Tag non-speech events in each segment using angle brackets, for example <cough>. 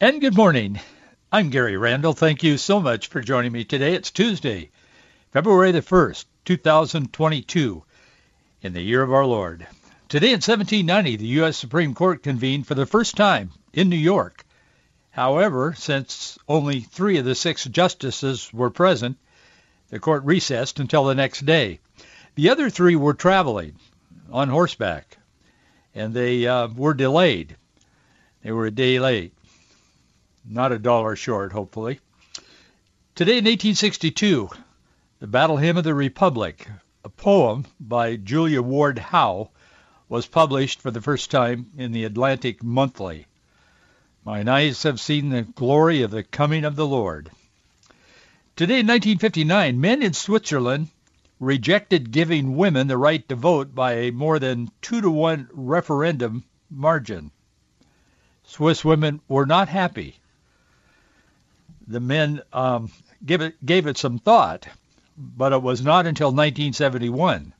And good morning. I'm Gary Randall. Thank you so much for joining me today. It's Tuesday, February the 1st, 2022, in the year of our Lord. Today in 1790, the U.S. Supreme Court convened for the first time in New York. However, since only three of the six justices were present, the court recessed until the next day. The other three were traveling on horseback, and they uh, were delayed. They were a day late not a dollar short, hopefully. Today in 1862, the Battle Hymn of the Republic, a poem by Julia Ward Howe, was published for the first time in the Atlantic Monthly. Mine eyes have seen the glory of the coming of the Lord. Today in 1959, men in Switzerland rejected giving women the right to vote by a more than two to one referendum margin. Swiss women were not happy the men um, give it, gave it some thought, but it was not until 1971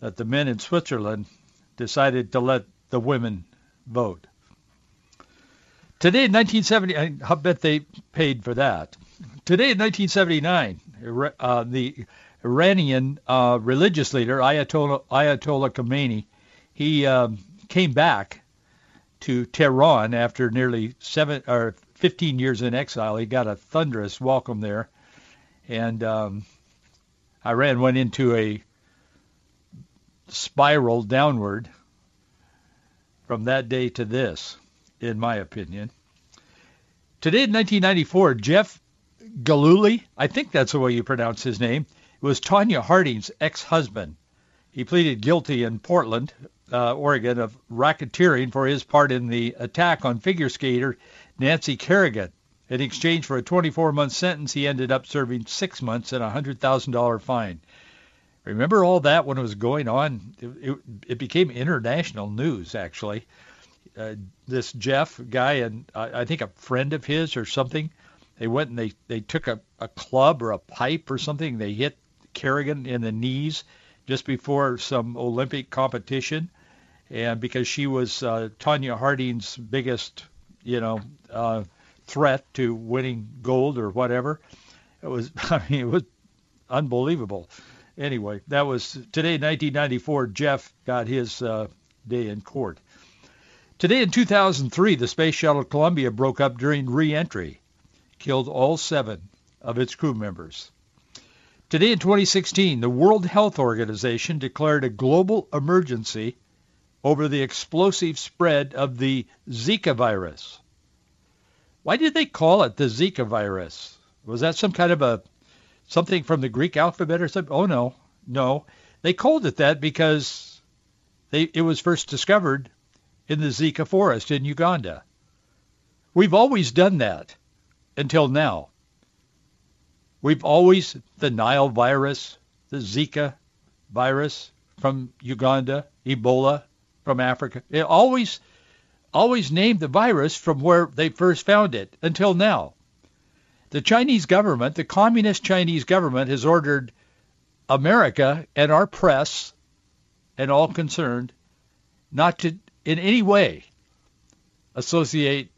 that the men in Switzerland decided to let the women vote. Today in 1970, I bet they paid for that. Today in 1979, uh, the Iranian uh, religious leader Ayatollah, Ayatollah Khomeini, he um, came back to Tehran after nearly seven or 15 years in exile. He got a thunderous welcome there, and um, Iran went into a spiral downward from that day to this, in my opinion. Today in 1994, Jeff Gillooly, I think that's the way you pronounce his name, was Tonya Harding's ex-husband. He pleaded guilty in Portland, uh, Oregon, of racketeering for his part in the attack on figure skater Nancy Kerrigan. In exchange for a 24-month sentence, he ended up serving six months and a $100,000 fine. Remember all that when it was going on? It, it, it became international news, actually. Uh, this Jeff guy and I, I think a friend of his or something, they went and they, they took a, a club or a pipe or something. They hit Kerrigan in the knees just before some Olympic competition. And because she was uh, Tonya Harding's biggest you know, uh, threat to winning gold or whatever. It was, <laughs> I mean, it was unbelievable. Anyway, that was today, 1994. Jeff got his uh, day in court. Today in 2003, the space shuttle Columbia broke up during re-entry, killed all seven of its crew members. Today in 2016, the World Health Organization declared a global emergency over the explosive spread of the Zika virus. Why did they call it the Zika virus? Was that some kind of a something from the Greek alphabet or something? Oh no, no. They called it that because they, it was first discovered in the Zika forest in Uganda. We've always done that until now. We've always, the Nile virus, the Zika virus from Uganda, Ebola, from Africa. It always always named the virus from where they first found it until now. The Chinese government, the communist Chinese government has ordered America and our press and all concerned not to in any way associate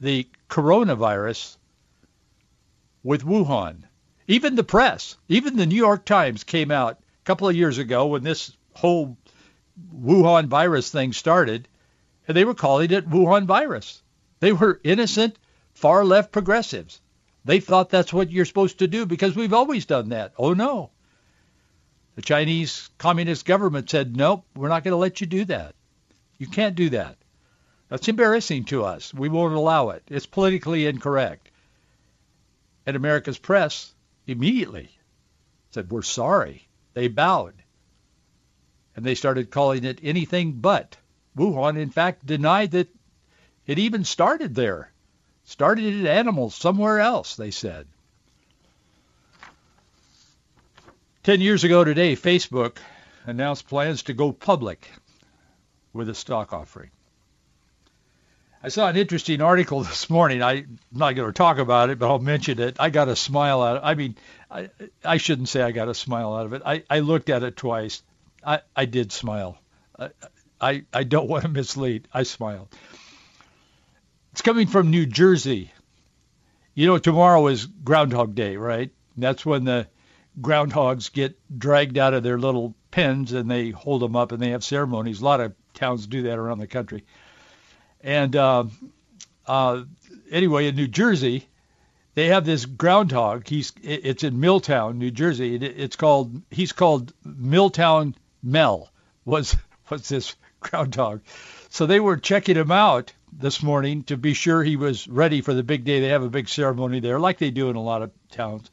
the coronavirus with Wuhan. Even the press, even the New York Times came out a couple of years ago when this whole Wuhan virus thing started, and they were calling it Wuhan virus. They were innocent, far left progressives. They thought that's what you're supposed to do because we've always done that. Oh no. The Chinese Communist government said, nope, we're not going to let you do that. You can't do that. That's embarrassing to us. We won't allow it. It's politically incorrect. And America's press immediately said, we're sorry. They bowed and they started calling it anything but. Wuhan, in fact, denied that It even started there. Started in animals somewhere else, they said. Ten years ago today, Facebook announced plans to go public with a stock offering. I saw an interesting article <laughs> this morning. I, am not going to talk about it, but I'll mention it. I got a smile out of it. I mean, I, I shouldn't say I got a smile out of it. I, I looked at it twice. I, I did smile. I, I, I don't want to mislead. I smiled. It's coming from New Jersey. You know, tomorrow is Groundhog Day, right? That's when the groundhogs get dragged out of their little pens and they hold them up and they have ceremonies. A lot of towns do that around the country. And uh, uh, anyway, in New Jersey, they have this groundhog. He's it's in Milltown, New Jersey. it's called he's called Milltown Mel. Was was this groundhog? So they were checking him out this morning to be sure he was ready for the big day. They have a big ceremony there, like they do in a lot of towns.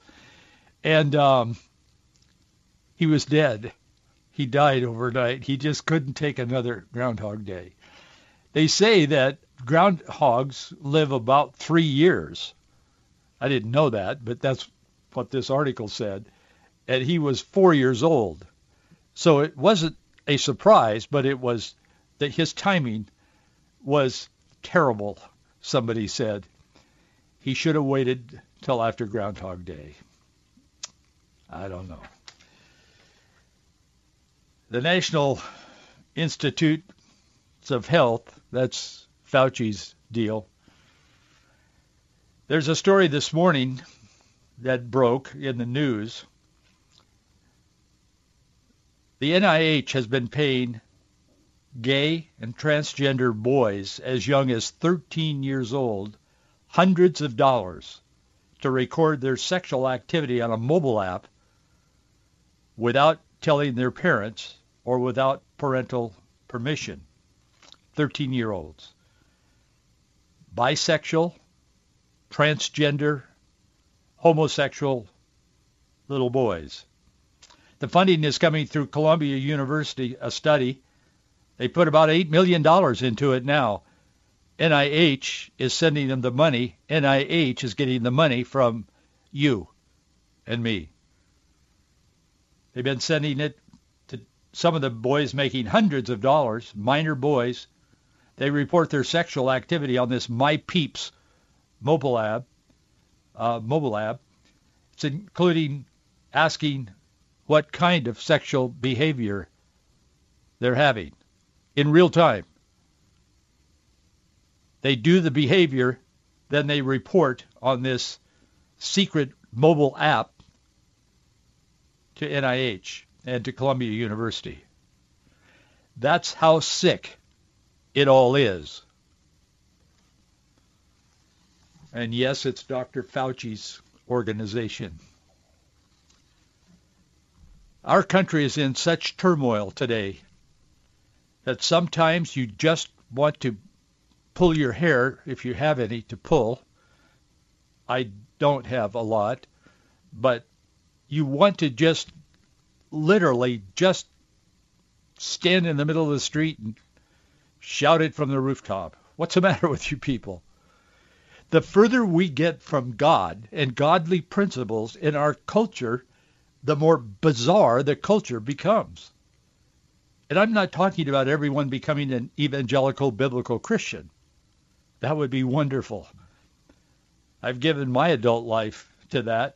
And um, he was dead. He died overnight. He just couldn't take another Groundhog Day. They say that groundhogs live about three years. I didn't know that, but that's what this article said. And he was four years old. So it wasn't a surprise, but it was that his timing was terrible, somebody said. He should have waited till after Groundhog Day. I don't know. The National Institute of Health, that's Fauci's deal. There's a story this morning that broke in the news. The NIH has been paying gay and transgender boys as young as 13 years old hundreds of dollars to record their sexual activity on a mobile app without telling their parents or without parental permission. 13-year-olds. Bisexual, transgender, homosexual little boys. The funding is coming through Columbia University, a study they put about $8 million into it now. NIH is sending them the money. NIH is getting the money from you and me. They've been sending it to some of the boys making hundreds of dollars, minor boys. They report their sexual activity on this My Peeps mobile app. Uh, mobile app. It's including asking what kind of sexual behavior they're having in real time. They do the behavior, then they report on this secret mobile app to NIH and to Columbia University. That's how sick it all is. And yes, it's Dr. Fauci's organization. Our country is in such turmoil today that sometimes you just want to pull your hair, if you have any to pull. I don't have a lot, but you want to just literally just stand in the middle of the street and shout it from the rooftop. What's the <laughs> matter with you people? The further we get from God and godly principles in our culture, the more bizarre the culture becomes. And I'm not talking about everyone becoming an evangelical biblical Christian. That would be wonderful. I've given my adult life to that.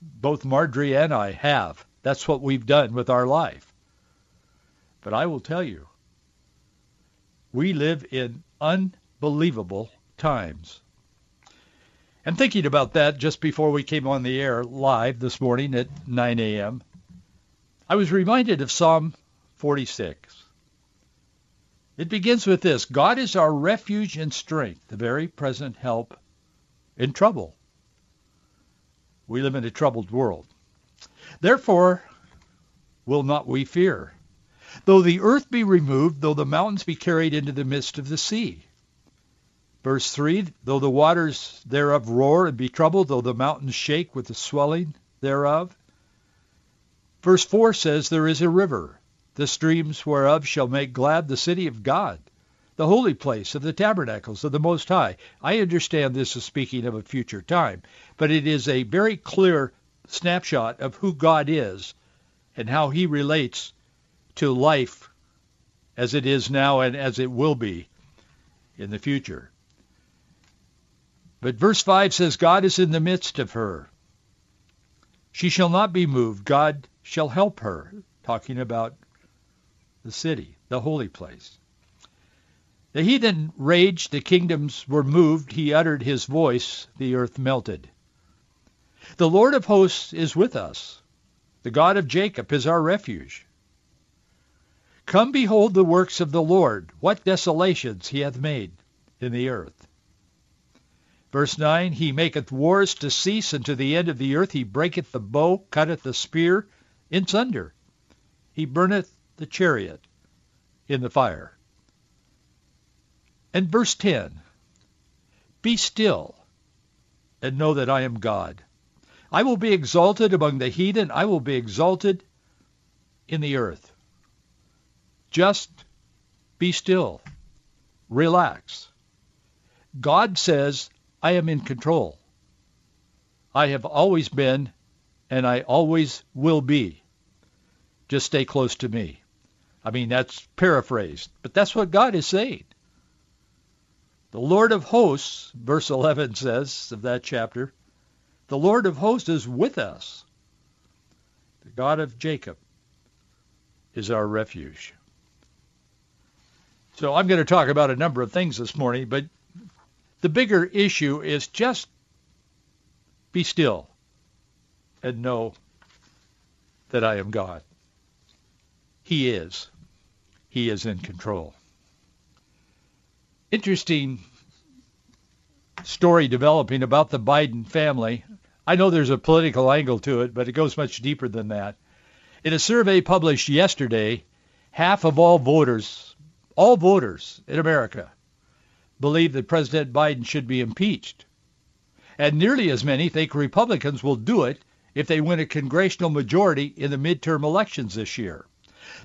Both Marjorie and I have. That's what we've done with our life. But I will tell you, we live in unbelievable times. And thinking about that just before we came on the air live this morning at 9 a.m., I was reminded of Psalm 46. It begins with this, God is our refuge and strength, the very present help in trouble. We live in a troubled world. Therefore will not we fear, though the earth be removed, though the mountains be carried into the midst of the sea. Verse 3, though the waters thereof roar and be troubled, though the mountains shake with the swelling thereof. Verse 4 says, there is a river, the streams whereof shall make glad the city of God, the holy place of the tabernacles of the Most High. I understand this is speaking of a future time, but it is a very clear snapshot of who God is and how he relates to life as it is now and as it will be in the future. But verse 5 says, God is in the midst of her. She shall not be moved. God shall help her, talking about the city, the holy place. The heathen raged, the kingdoms were moved. He uttered his voice, the earth melted. The Lord of hosts is with us. The God of Jacob is our refuge. Come behold the works of the Lord, what desolations he hath made in the earth. Verse 9, He maketh wars to cease unto the end of the earth. He breaketh the bow, cutteth the spear in sunder. He burneth the chariot in the fire. And verse 10, Be still and know that I am God. I will be exalted among the heathen. I will be exalted in the earth. Just be still. Relax. God says, I am in control. I have always been, and I always will be. Just stay close to me. I mean, that's paraphrased, but that's what God is saying. The Lord of hosts, verse 11 says of that chapter, the Lord of hosts is with us. The God of Jacob is our refuge. So I'm going to talk about a number of things this morning, but the bigger issue is just be still and know that I am God. He is. He is in control. Interesting story developing about the Biden family. I know there's a political angle to it, but it goes much deeper than that. In a survey published yesterday, half of all voters, all voters in America, believe that President Biden should be impeached. And nearly as many think Republicans will do it if they win a congressional majority in the midterm elections this year.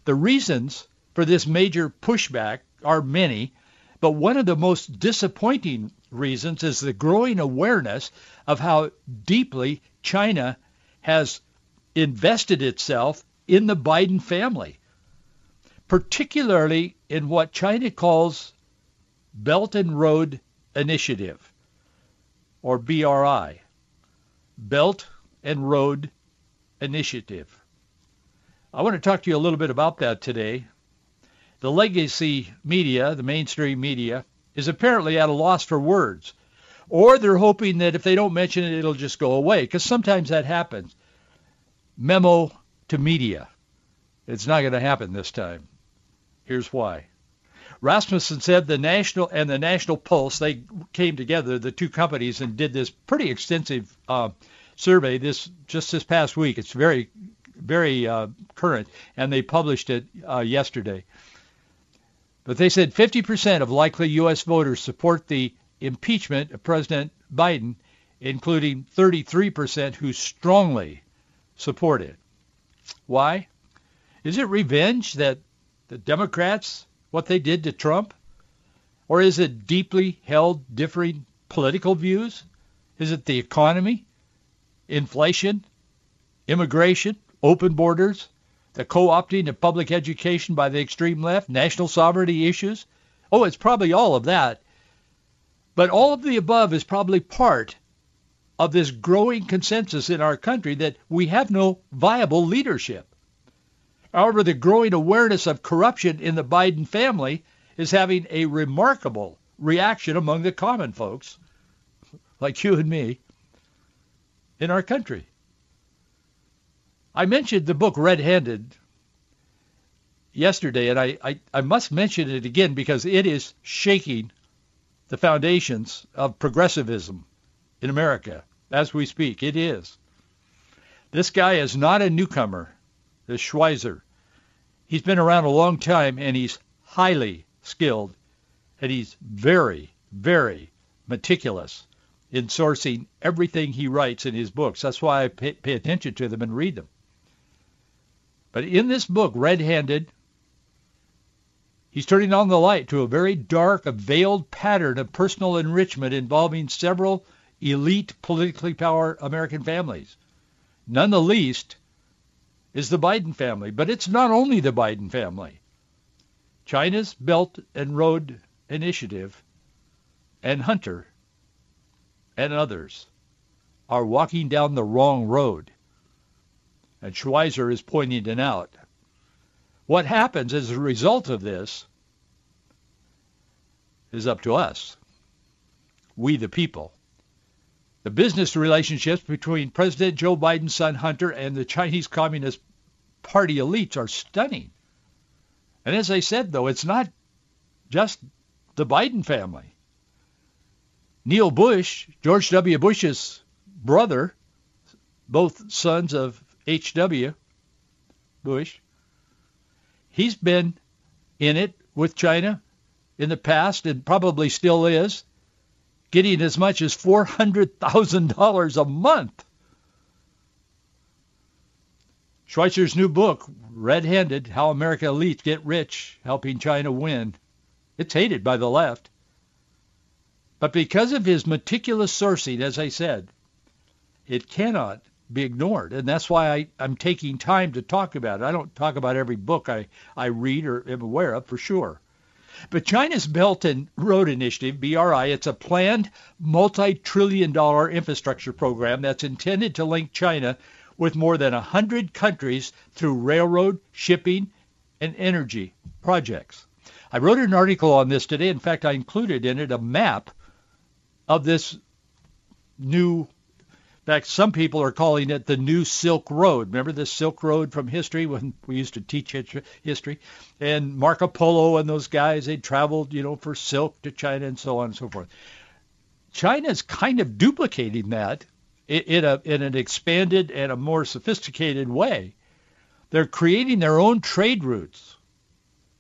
The reasons for this major pushback are many, but one of the most disappointing reasons is the growing awareness of how deeply China has invested itself in the Biden family, particularly in what China calls Belt and Road Initiative, or BRI, Belt and Road Initiative. I want to talk to you a little bit about that today. The legacy media, the mainstream media, is apparently at a loss for words. Or they're hoping that if they don't mention it, it'll just go away, because sometimes that happens. Memo to media. It's not going to happen this time. Here's why. Rasmussen said the National and the National Pulse, they came together, the two companies, and did this pretty extensive uh, survey this just this past week. It's very, very uh, current, and they published it uh, yesterday. But they said 50% of likely U.S. voters support the impeachment of President Biden, including 33% who strongly support it. Why? Is it revenge that the Democrats what they did to Trump? Or is it deeply held differing political views? Is it the economy, inflation, immigration, open borders, the co-opting of public education by the extreme left, national sovereignty issues? Oh, it's probably all of that. But all of the above is probably part of this growing consensus in our country that we have no viable leadership. However, the growing awareness of corruption in the Biden family is having a remarkable reaction among the common folks, like you and me, in our country. I mentioned the book Red Handed yesterday, and I, I, I must mention it again because it is shaking the foundations of progressivism in America as we speak. It is. This guy is not a newcomer the Schweizer. He's been around a long time and he's highly skilled and he's very, very meticulous in sourcing everything he writes in his books. That's why I pay, pay attention to them and read them. But in this book, Red Handed, He's turning on the light to a very dark, a veiled pattern of personal enrichment involving several elite politically power American families. None the least is the Biden family, but it's not only the Biden family. China's Belt and Road Initiative and Hunter and others are walking down the wrong road. And Schweizer is pointing it out. What happens as a result of this is up to us, we the people. The business relationships between President Joe Biden's son Hunter and the Chinese Communist Party elites are stunning. And as I said, though, it's not just the Biden family. Neil Bush, George W. Bush's brother, both sons of H.W. Bush, He's been in it with China in the past and probably still is, getting as much as $400,000 a month. Schweizer's new book, Red-Handed, How America Elites Get Rich Helping China Win. It's hated by the left. But because of his meticulous sourcing, as I said, it cannot be ignored. And that's why I, I'm taking time to talk about it. I don't talk about every book I, I read or am aware of for sure. But China's Belt and Road Initiative, BRI, it's a planned multi-trillion dollar infrastructure program that's intended to link China with more than 100 countries through railroad, shipping, and energy projects. I wrote an article on this today. In fact, I included in it a map of this new in fact, some people are calling it the new Silk Road. Remember the Silk Road from history when <laughs> we used to teach history? And Marco Polo and those guys, they traveled, you know, for silk to China and so on and so forth. China is kind of duplicating that in, a, in an expanded and a more sophisticated way. They're creating their own trade routes.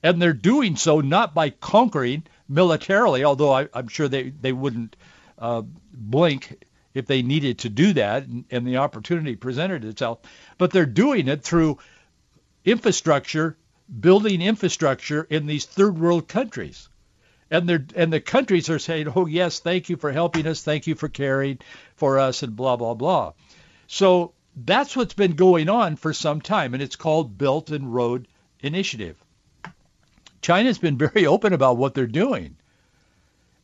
And they're doing so not by conquering militarily, although I, am sure they, they wouldn't uh, blink if they needed to do that and, and the opportunity presented itself. But they're doing it through infrastructure, building infrastructure in these third world countries. And and the countries are saying, "Oh yes, thank you for helping us, thank you for caring for us, and blah blah blah." So that's what's been going on for some time, and it's called Belt and Road Initiative. China's been <laughs> very open about what they're doing.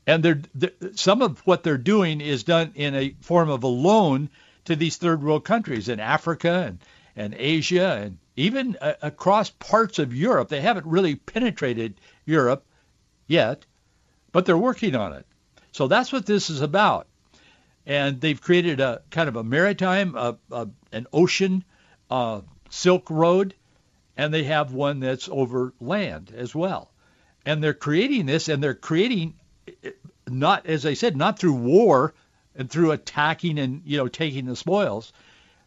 And they're, they're, some of what they're doing is done in a form of a loan to these third world countries in Africa and, and Asia and even uh, across parts of Europe. They haven't really penetrated Europe yet, but they're working on it. So that's what this is about. And they've created a kind of a maritime, uh, uh, an ocean uh, Silk Road, and they have one that's over land as well. And they're creating this, and they're creating not, as I said, not through war and through attacking and you know taking the spoils,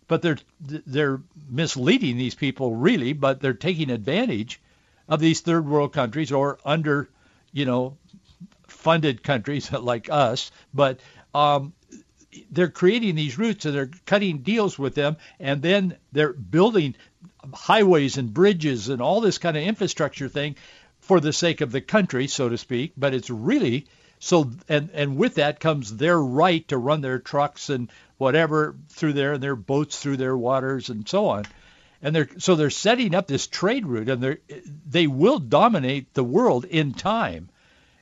but they're they're misleading these people really, but they're taking advantage of these third world countries or under you know funded countries <laughs> like us, but um, they're creating these routes and they're cutting deals with them, and then they're building highways and bridges and all this kind of infrastructure thing for the sake of the country, so to speak. But it's really so and and with that comes their right to run their trucks and whatever through there and their boats through their waters and so on. And they're so they're setting up this trade route and they they will dominate the world in time.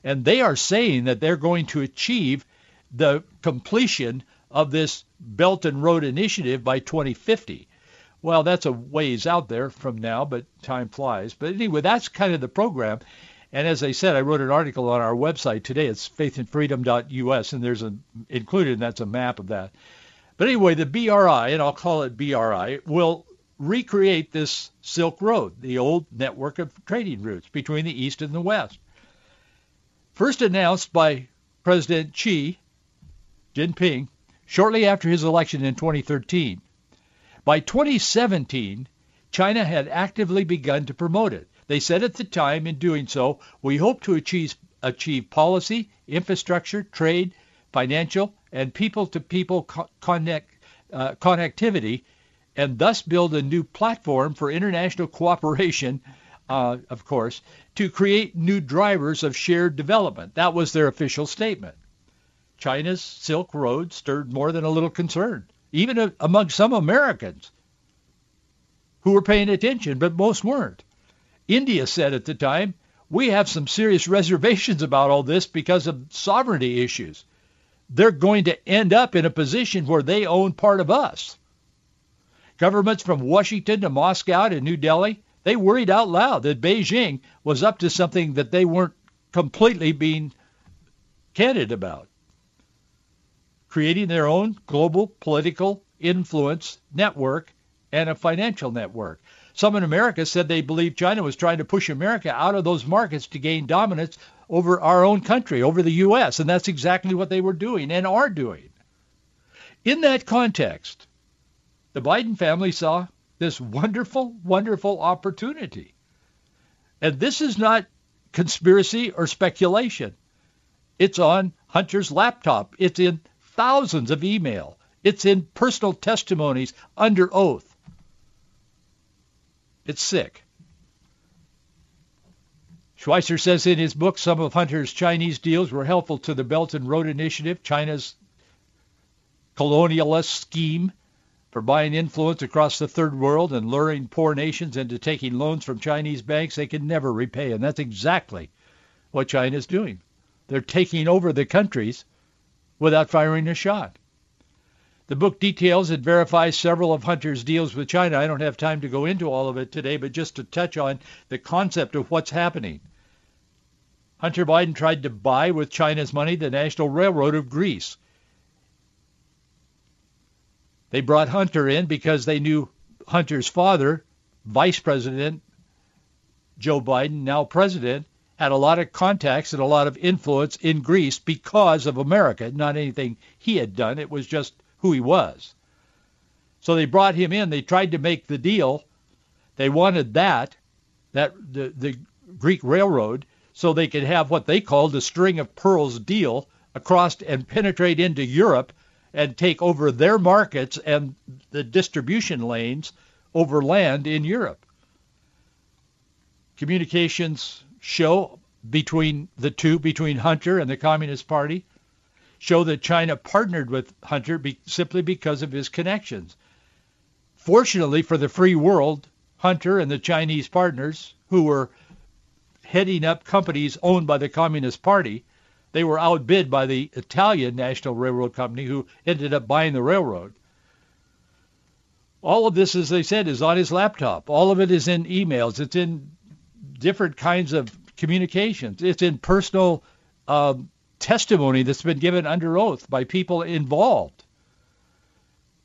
And they are saying that they're going to achieve the completion of this Belt and Road Initiative by 2050. Well, that's a ways out there from now, but time flies. But anyway, that's kind of the program. And as I said, I wrote an article on our website today. It's faithandfreedom.us, and there's a included, and that's a map of that. But anyway, the BRI, and I'll call it BRI, will recreate this Silk Road, the old network of trading routes between the East and the West. First announced by President Xi Jinping shortly after his election in 2013. By 2017, China had actively begun to promote it. They said at the time, in doing so, we hope to achieve, achieve policy, infrastructure, trade, financial, and people-to-people connect, uh, connectivity, and thus build a new platform for international cooperation uh, of course, to create new drivers of shared development. That was their official statement. China's Silk Road stirred more than a little concern, even among some Americans who were paying attention, but most weren't. India said at the time, we have some serious reservations about all this because of sovereignty issues. They're going to end up in a position where they own part of us. Governments from Washington to Moscow to New Delhi, they worried out loud that Beijing was up to something that they weren't completely being candid about. Creating their own global political influence network and a financial network. Some in America said they believed China was trying to push America out of those markets to gain dominance over our own country, over the U.S., and that's exactly what they were doing and are doing. In that context, the Biden family saw this wonderful, wonderful opportunity. And this is not conspiracy or speculation. It's on Hunter's laptop. It's in thousands of email. It's in personal testimonies under oath. It's sick. Schweizer says in his book some of Hunter's Chinese deals were helpful to the Belt and Road Initiative, China's colonialist scheme for buying influence across the third world and luring poor nations into taking loans from Chinese banks they can never repay. And that's exactly what China's doing. They're taking over the countries without firing a shot. The book details and verifies several of Hunter's deals with China. I don't have time to go into all of it today, but just to touch on the concept of what's happening. Hunter Biden tried to buy with China's money the National Railroad of Greece. They brought Hunter in because they knew Hunter's father, Vice President Joe Biden, now President, had a lot of contacts and a lot of influence in Greece because of America, not anything he had done. It was just who he was. So they brought him in. They tried to make the deal. They wanted that, that the, the Greek railroad, so they could have what they called the string of pearls deal across and penetrate into Europe and take over their markets and the distribution lanes over land in Europe. Communications show between the two, between Hunter and the Communist Party, show that China partnered with Hunter be, simply because of his connections. Fortunately for the free world, Hunter and the Chinese partners, who were heading up companies owned by the Communist Party, they were outbid by the Italian National Railroad Company, who ended up buying the railroad. All of this, as I said, is on his laptop. All of it is in emails. It's in different kinds of communications. It's in personal um, testimony that's been given under oath by people involved.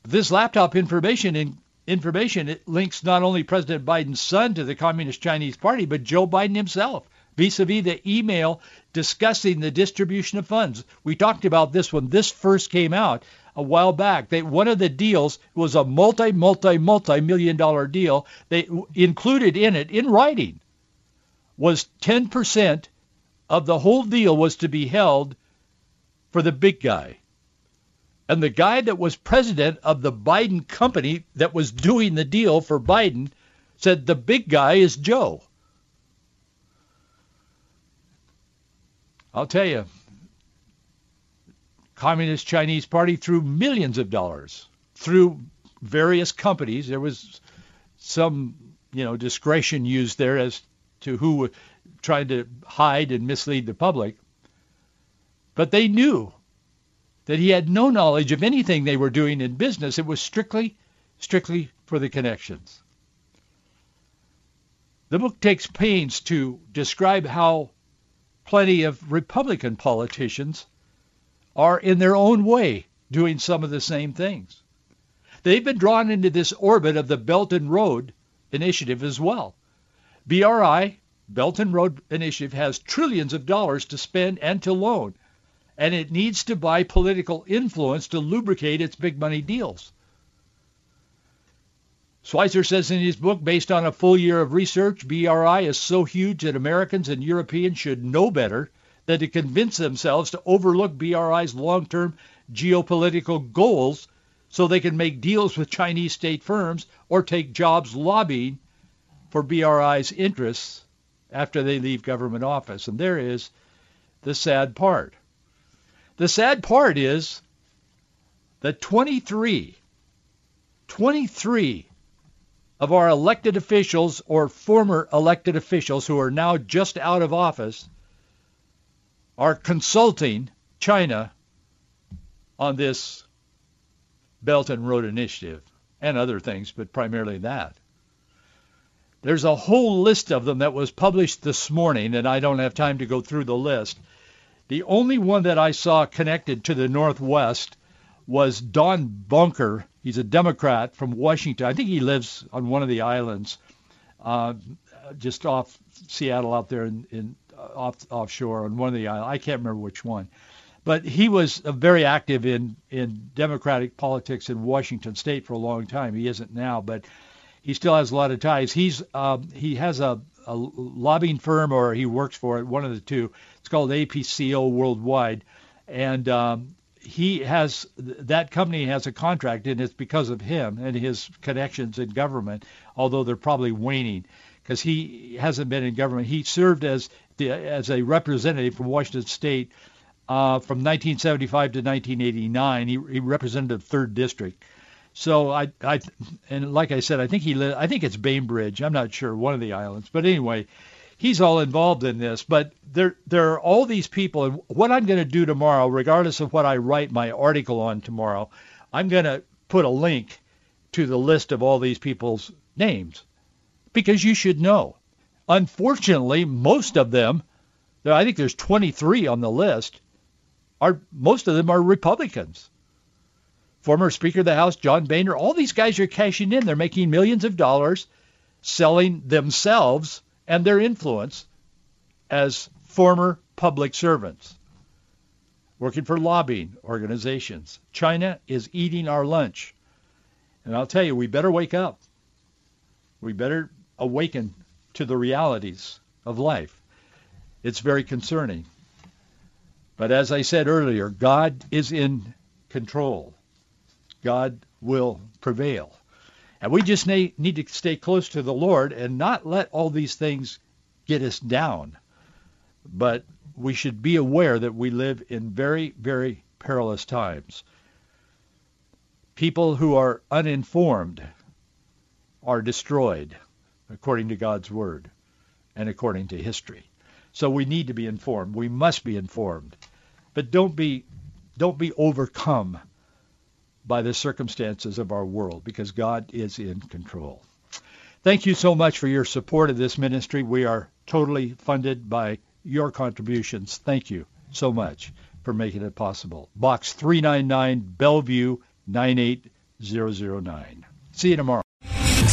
This laptop information in, information it links not only President Biden's son to the Communist Chinese Party, but Joe Biden himself vis-a-vis the email discussing the distribution of funds. We talked about this when this first came out a while back. They, one of the deals was a multi, multi, multi-million dollar deal. They included in it, in writing, was 10% of the whole deal was to be held for the big guy. And the guy that was president of the Biden company that was doing the deal for Biden said the big guy is Joe. I'll tell you, Communist Chinese Party threw millions of dollars through various companies. There was some, you know, discretion used there as to who trying to hide and mislead the public. But they knew that he had no knowledge of anything they were doing in business. It was strictly, strictly for the connections. The book takes pains to describe how plenty of Republican politicians are in their own way doing some of the same things. They've been drawn into this orbit of the Belt and Road Initiative as well. BRI Belt and Road Initiative has trillions of dollars to spend and to loan, and it needs to buy political influence to lubricate its big money deals. Schweizer says in his book, based on a full year of research, BRI is so huge that Americans and Europeans should know better than to convince themselves to overlook BRI's long-term geopolitical goals so they can make deals with Chinese state firms or take jobs lobbying for BRI's interests after they leave government office. And there is the sad part. The sad part is that 23, 23 of our elected officials or former elected officials who are now just out of office are consulting China on this Belt and Road Initiative and other things, but primarily that. There's a whole list of them that was published this morning, and I don't have time to go through the list. The only one that I saw connected to the Northwest was Don Bonker. He's a Democrat from Washington. I think he lives on one of the islands, uh, just off Seattle, out there in, in uh, off offshore on one of the islands. I can't remember which one, but he was uh, very active in in Democratic politics in Washington State for a long time. He isn't now, but he still has a lot of ties. He's um, he has a, a lobbying firm, or he works for it, one of the two. It's called APCO Worldwide, and um, he has that company has a contract, and it's because of him and his connections in government. Although they're probably waning, because he hasn't been in government. He served as the, as a representative from Washington State uh, from 1975 to 1989. He, he represented the third district. So I, I, and like I said, I think he, li- I think it's Bainbridge. I'm not sure, one of the islands. But anyway, he's all involved in this. But there, there are all these people, and what I'm going to do tomorrow, regardless of what I write my article on tomorrow, I'm going to put a link to the list of all these people's names because you should know. Unfortunately, most of them, I think there's 23 on the list, are most of them are Republicans former Speaker of the House John Boehner, all these guys are cashing in. They're making millions of dollars selling themselves and their influence as former public servants working for lobbying organizations. China is eating our lunch. And I'll tell you, we better wake up. We better awaken to the realities of life. It's very concerning. But as I said earlier, God is in control. God will prevail. And we just need, to stay close to the Lord and not let all these things get us down. But we should be aware that we live in very, very perilous times. People who are uninformed are destroyed according to God's word and according to history. So we need to be informed. We must be informed. But don't be don't be overcome by the circumstances of our world because God is in control. Thank you so much for your support of this ministry. We are totally funded by your contributions. Thank you so much for making it possible. Box 399 Bellevue 98009. See you tomorrow.